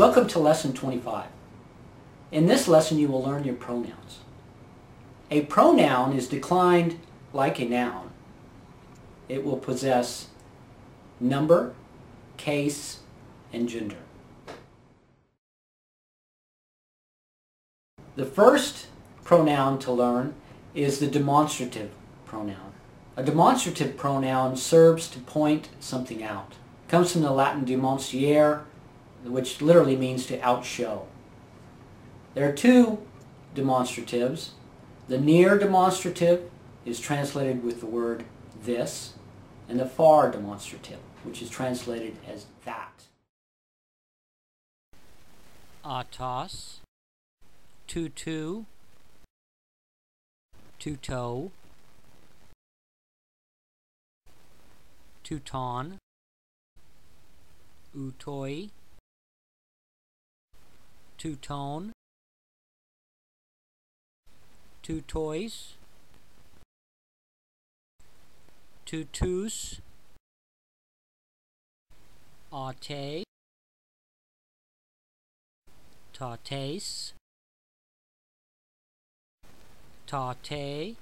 Welcome to Lesson 25. In this lesson you will learn your pronouns. A pronoun is declined like a noun. It will possess number, case, and gender. The first pronoun to learn is the demonstrative pronoun. A demonstrative pronoun serves to point something out. It comes from the Latin demonstrare, which literally means to outshow. There are two demonstratives. The near demonstrative is translated with the word this, and the far demonstrative, which is translated as that. Atos, tutu, tuto, tuton, utoi, two tone, two toys, two twos, ate, tates, tate,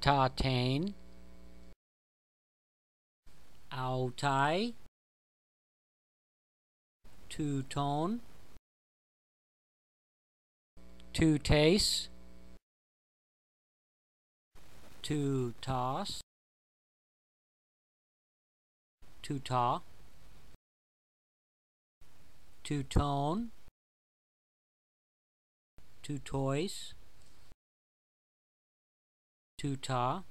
tatain, autai, two tone, two taste, two toss, two ta,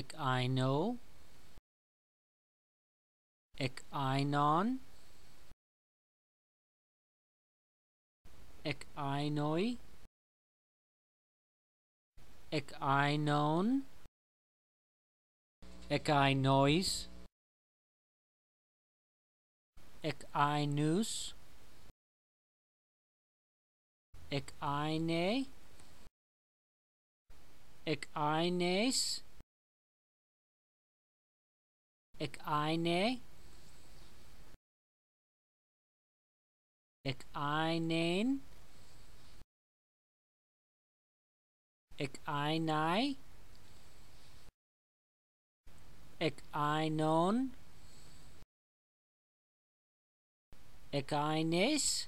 ec aino? Ec ainon? Ec ainoi? Ec ainon? Ec ainois? Ec ainus? Ec aine? Ec aines? Ek noi ek known ek I noise ek news ek eine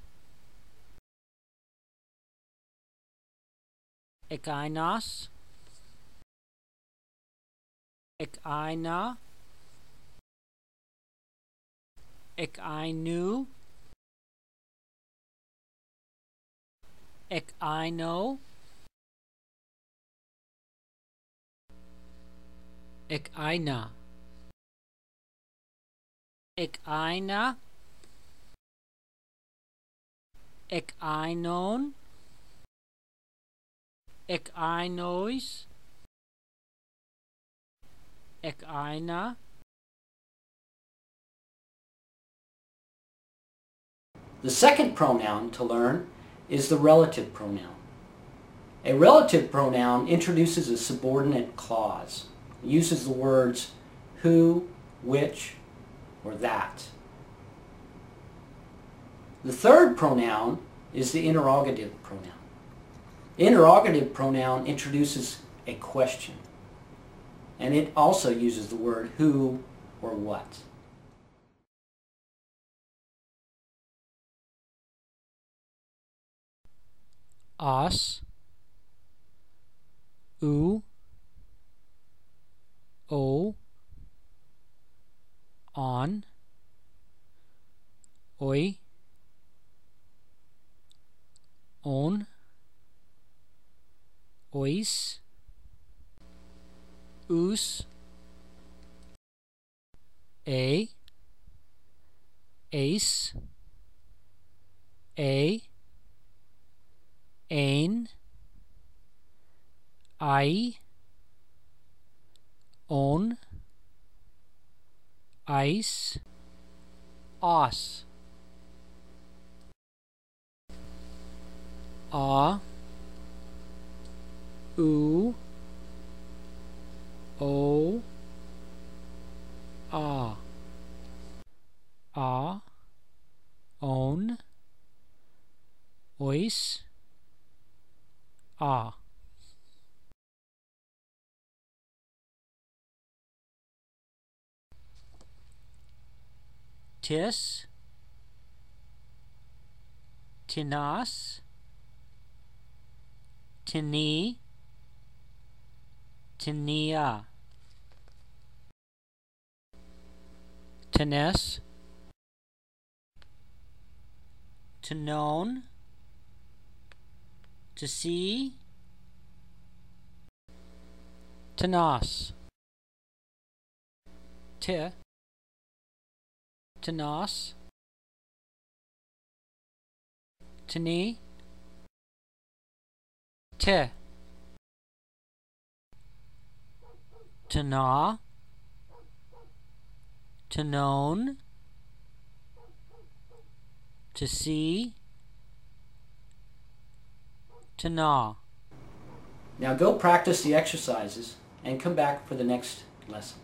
ek eines ek eine ek ainu ec aino ek aina ek aina ec ainon ek ainois ek aina The second pronoun to learn is the relative pronoun. A relative pronoun introduces a subordinate clause. It uses the words who, which, or that. The third pronoun is the interrogative pronoun. Interrogative pronoun introduces a question. And it also uses the word who or what. Os, u, o, on, oi, on, ois, us, A Ace A Ein I On Ice Os. A U O A. A On Ois A Tis Tinas Tini Tinia To known To see Tenas Te Te to know, to known, to see, to know. Now go practice the exercises and come back for the next lesson.